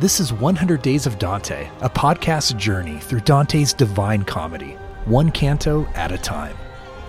This is 100 Days of Dante, a podcast journey through Dante's divine comedy, one canto at a time.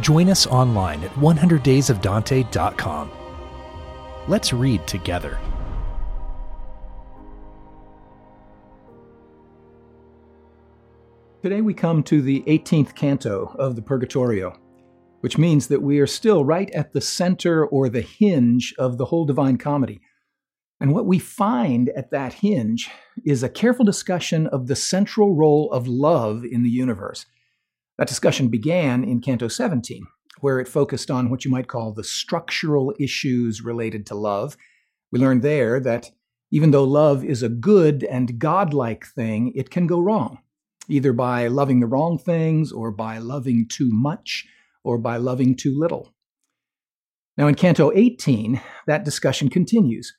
Join us online at 100daysofdante.com. Let's read together. Today we come to the 18th canto of the Purgatorio, which means that we are still right at the center or the hinge of the whole Divine Comedy. And what we find at that hinge is a careful discussion of the central role of love in the universe. That discussion began in Canto 17, where it focused on what you might call the structural issues related to love. We learned there that even though love is a good and godlike thing, it can go wrong either by loving the wrong things or by loving too much or by loving too little. Now, in Canto 18, that discussion continues,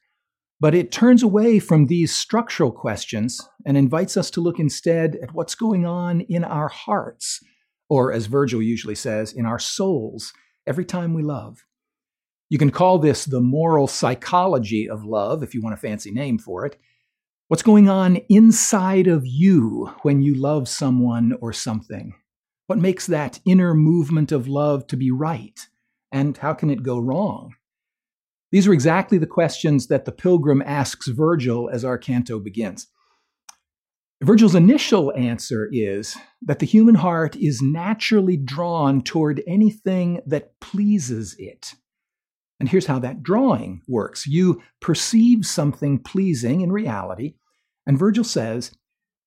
but it turns away from these structural questions and invites us to look instead at what's going on in our hearts, or as Virgil usually says, in our souls, every time we love. You can call this the moral psychology of love, if you want a fancy name for it. What's going on inside of you when you love someone or something? What makes that inner movement of love to be right? And how can it go wrong? These are exactly the questions that the pilgrim asks Virgil as our canto begins. Virgil's initial answer is that the human heart is naturally drawn toward anything that pleases it. And here's how that drawing works you perceive something pleasing in reality, and Virgil says,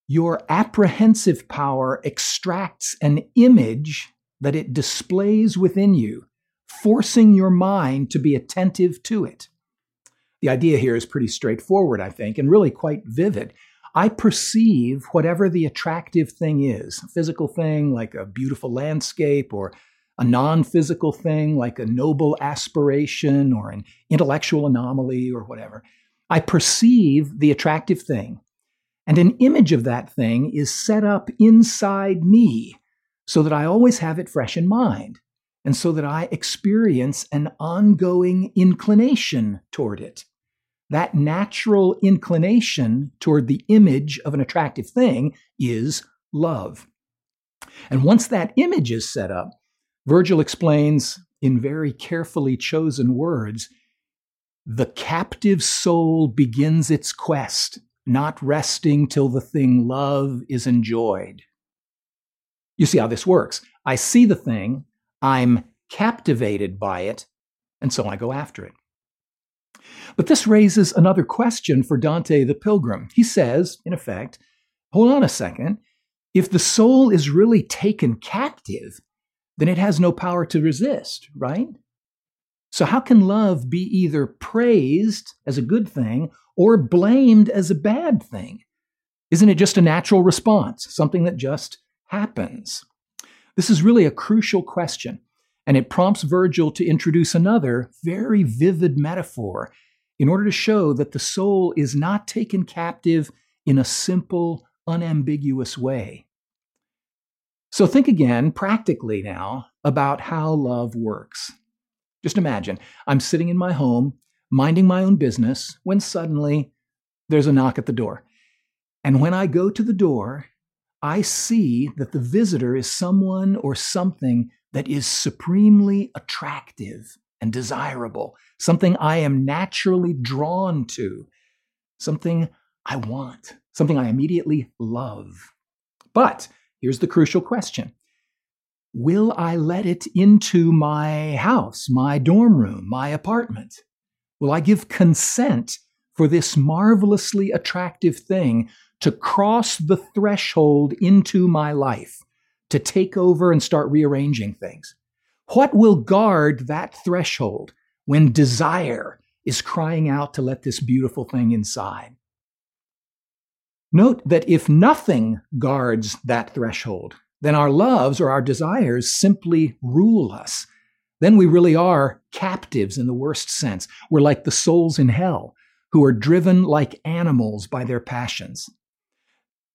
Your apprehensive power extracts an image that it displays within you, forcing your mind to be attentive to it. The idea here is pretty straightforward, I think, and really quite vivid. I perceive whatever the attractive thing is a physical thing like a beautiful landscape, or a non physical thing like a noble aspiration, or an intellectual anomaly, or whatever. I perceive the attractive thing, and an image of that thing is set up inside me so that I always have it fresh in mind, and so that I experience an ongoing inclination toward it. That natural inclination toward the image of an attractive thing is love. And once that image is set up, Virgil explains in very carefully chosen words the captive soul begins its quest not resting till the thing love is enjoyed. You see how this works. I see the thing, I'm captivated by it, and so I go after it. But this raises another question for Dante the Pilgrim. He says, in effect, hold on a second. If the soul is really taken captive, then it has no power to resist, right? So, how can love be either praised as a good thing or blamed as a bad thing? Isn't it just a natural response, something that just happens? This is really a crucial question, and it prompts Virgil to introduce another very vivid metaphor in order to show that the soul is not taken captive in a simple, unambiguous way. So think again, practically now, about how love works. Just imagine I'm sitting in my home, minding my own business, when suddenly there's a knock at the door. And when I go to the door, I see that the visitor is someone or something that is supremely attractive and desirable, something I am naturally drawn to, something I want, something I immediately love. But here's the crucial question Will I let it into my house, my dorm room, my apartment? Will I give consent for this marvelously attractive thing to cross the threshold into my life, to take over and start rearranging things? What will guard that threshold when desire is crying out to let this beautiful thing inside? Note that if nothing guards that threshold, then our loves or our desires simply rule us. Then we really are captives in the worst sense. We're like the souls in hell who are driven like animals by their passions.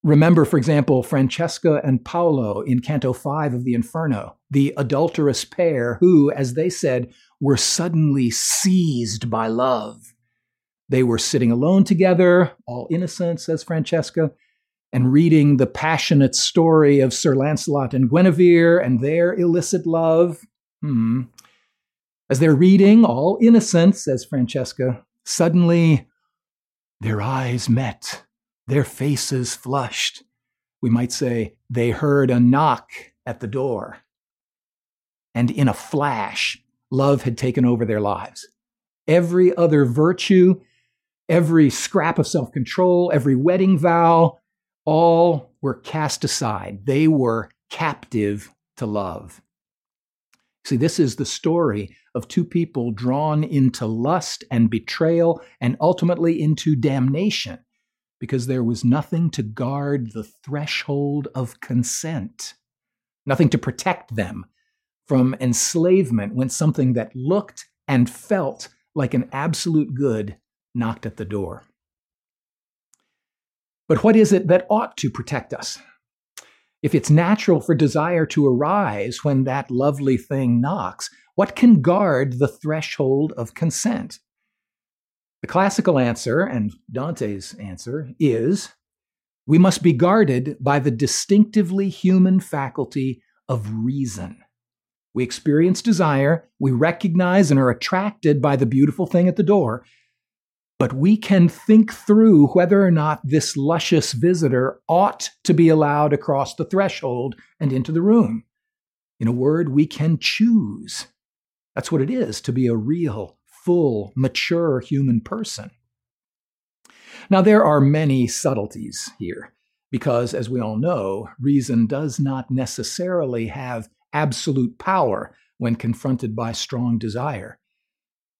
Remember, for example, Francesca and Paolo in Canto 5 of the Inferno, the adulterous pair who, as they said, were suddenly seized by love. They were sitting alone together, all innocent, says Francesca, and reading the passionate story of Sir Lancelot and Guinevere and their illicit love. Hmm. As they're reading, all innocent, says Francesca, suddenly their eyes met, their faces flushed. We might say they heard a knock at the door. And in a flash, love had taken over their lives. Every other virtue, every scrap of self control, every wedding vow, all were cast aside. They were captive to love. See, this is the story of two people drawn into lust and betrayal and ultimately into damnation because there was nothing to guard the threshold of consent, nothing to protect them from enslavement when something that looked and felt like an absolute good knocked at the door. But what is it that ought to protect us? If it's natural for desire to arise when that lovely thing knocks, what can guard the threshold of consent? The classical answer, and Dante's answer, is we must be guarded by the distinctively human faculty of reason. We experience desire, we recognize and are attracted by the beautiful thing at the door, but we can think through whether or not this luscious visitor ought to be allowed across the threshold and into the room. In a word, we can choose. That's what it is to be a real, full, mature human person. Now, there are many subtleties here, because as we all know, reason does not necessarily have absolute power when confronted by strong desire.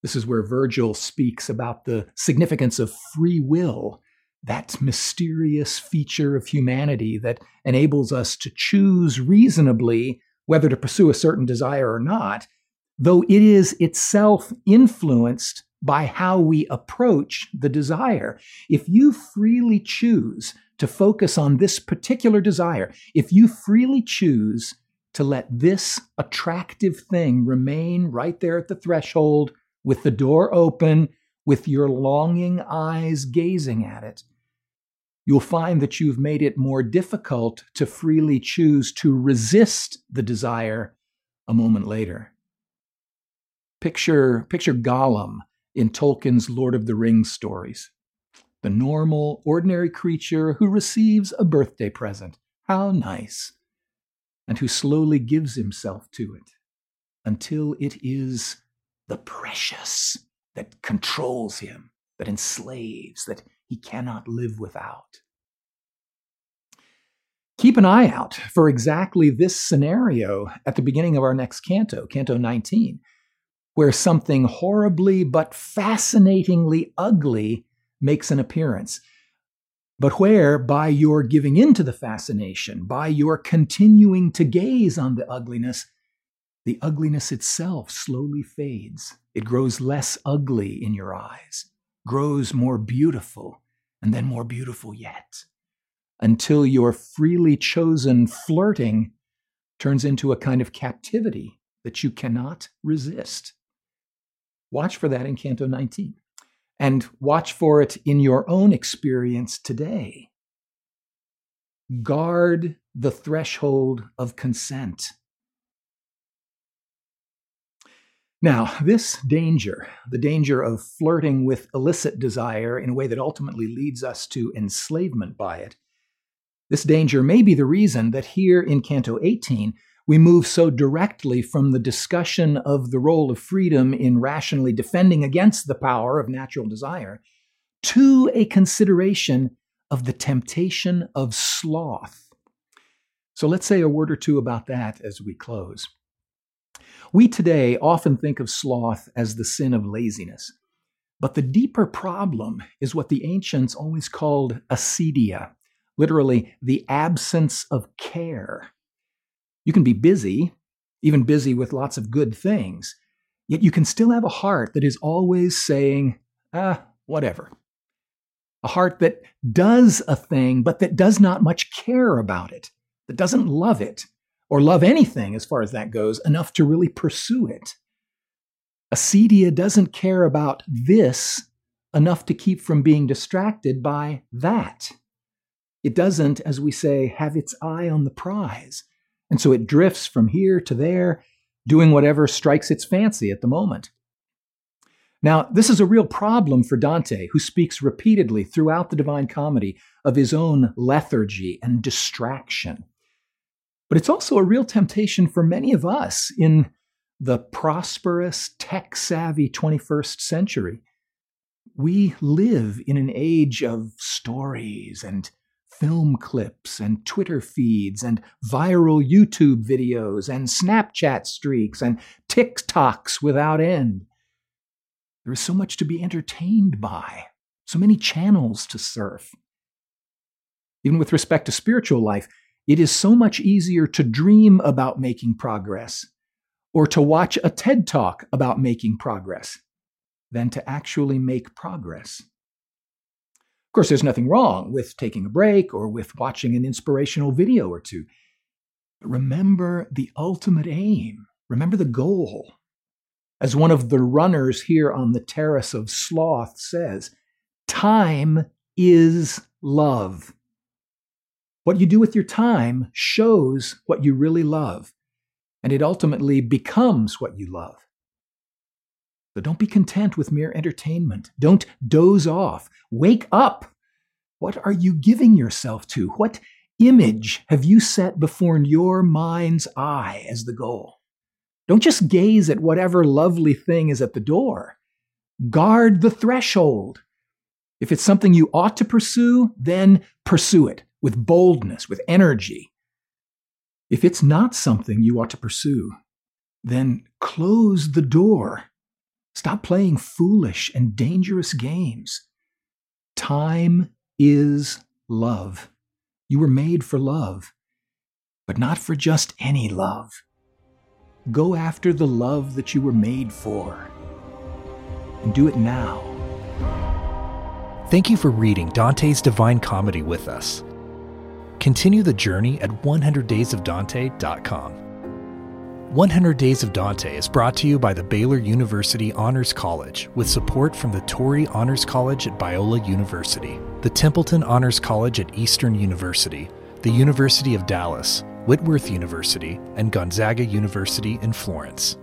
This is where Virgil speaks about the significance of free will, that mysterious feature of humanity that enables us to choose reasonably whether to pursue a certain desire or not, though it is itself influenced by how we approach the desire. If you freely choose to focus on this particular desire, if you freely choose to let this attractive thing remain right there at the threshold with the door open, with your longing eyes gazing at it, you'll find that you've made it more difficult to freely choose to resist the desire a moment later. Picture, picture Gollum in Tolkien's Lord of the Rings stories. The normal, ordinary creature who receives a birthday present. How nice. And who slowly gives himself to it until it is the precious that controls him, that enslaves, that he cannot live without. Keep an eye out for exactly this scenario at the beginning of our next canto, Canto 19 where something horribly but fascinatingly ugly makes an appearance. But where, by your giving in to the fascination, by your continuing to gaze on the ugliness, the ugliness itself slowly fades. It grows less ugly in your eyes, grows more beautiful, and then more beautiful yet, until your freely chosen flirting turns into a kind of captivity that you cannot resist. Watch for that in Canto 19. And watch for it in your own experience today. Guard the threshold of consent. Now, this danger, the danger of flirting with illicit desire in a way that ultimately leads us to enslavement by it, this danger may be the reason that here in Canto 18, we move so directly from the discussion of the role of freedom in rationally defending against the power of natural desire to a consideration of the temptation of sloth. So let's say a word or two about that as we close. We today often think of sloth as the sin of laziness, but the deeper problem is what the ancients always called acedia, literally the absence of care. You can be busy, even busy with lots of good things, yet you can still have a heart that is always saying, ah, whatever. A heart that does a thing, but that does not much care about it, that doesn't love it, or love anything as far as that goes, enough to really pursue it. Acedia doesn't care about this enough to keep from being distracted by that. It doesn't, as we say, have its eye on the prize. And so it drifts from here to there, doing whatever strikes its fancy at the moment. Now, this is a real problem for Dante, who speaks repeatedly throughout the Divine Comedy of his own lethargy and distraction. But it's also a real temptation for many of us in the prosperous, tech savvy 21st century. We live in an age of stories and film clips and Twitter feeds and viral YouTube videos and Snapchat streaks and TikToks without end. There is so much to be entertained by, so many channels to surf. Even with respect to spiritual life, it is so much easier to dream about making progress or to watch a TED talk about making progress than to actually make progress course, there's nothing wrong with taking a break or with watching an inspirational video or two. But remember the ultimate aim, remember the goal. As one of the runners here on the terrace of sloth says, time is love. What you do with your time shows what you really love, and it ultimately becomes what you love. Don't be content with mere entertainment. Don't doze off. Wake up. What are you giving yourself to? What image have you set before your mind's eye as the goal? Don't just gaze at whatever lovely thing is at the door. Guard the threshold. If it's something you ought to pursue, then pursue it with boldness, with energy. If it's not something you ought to pursue, then close the door Stop playing foolish and dangerous games. Time is love. You were made for love, but not for just any love. Go after the love that you were made for, and do it now. Thank you for reading Dante's Divine Comedy with us. Continue the journey at 100daysofdante.com. 100 Days of Dante is brought to you by the Baylor University Honors College with support from the Torrey Honors College at Biola University, the Templeton Honors College at Eastern University, the University of Dallas, Whitworth University, and Gonzaga University in Florence.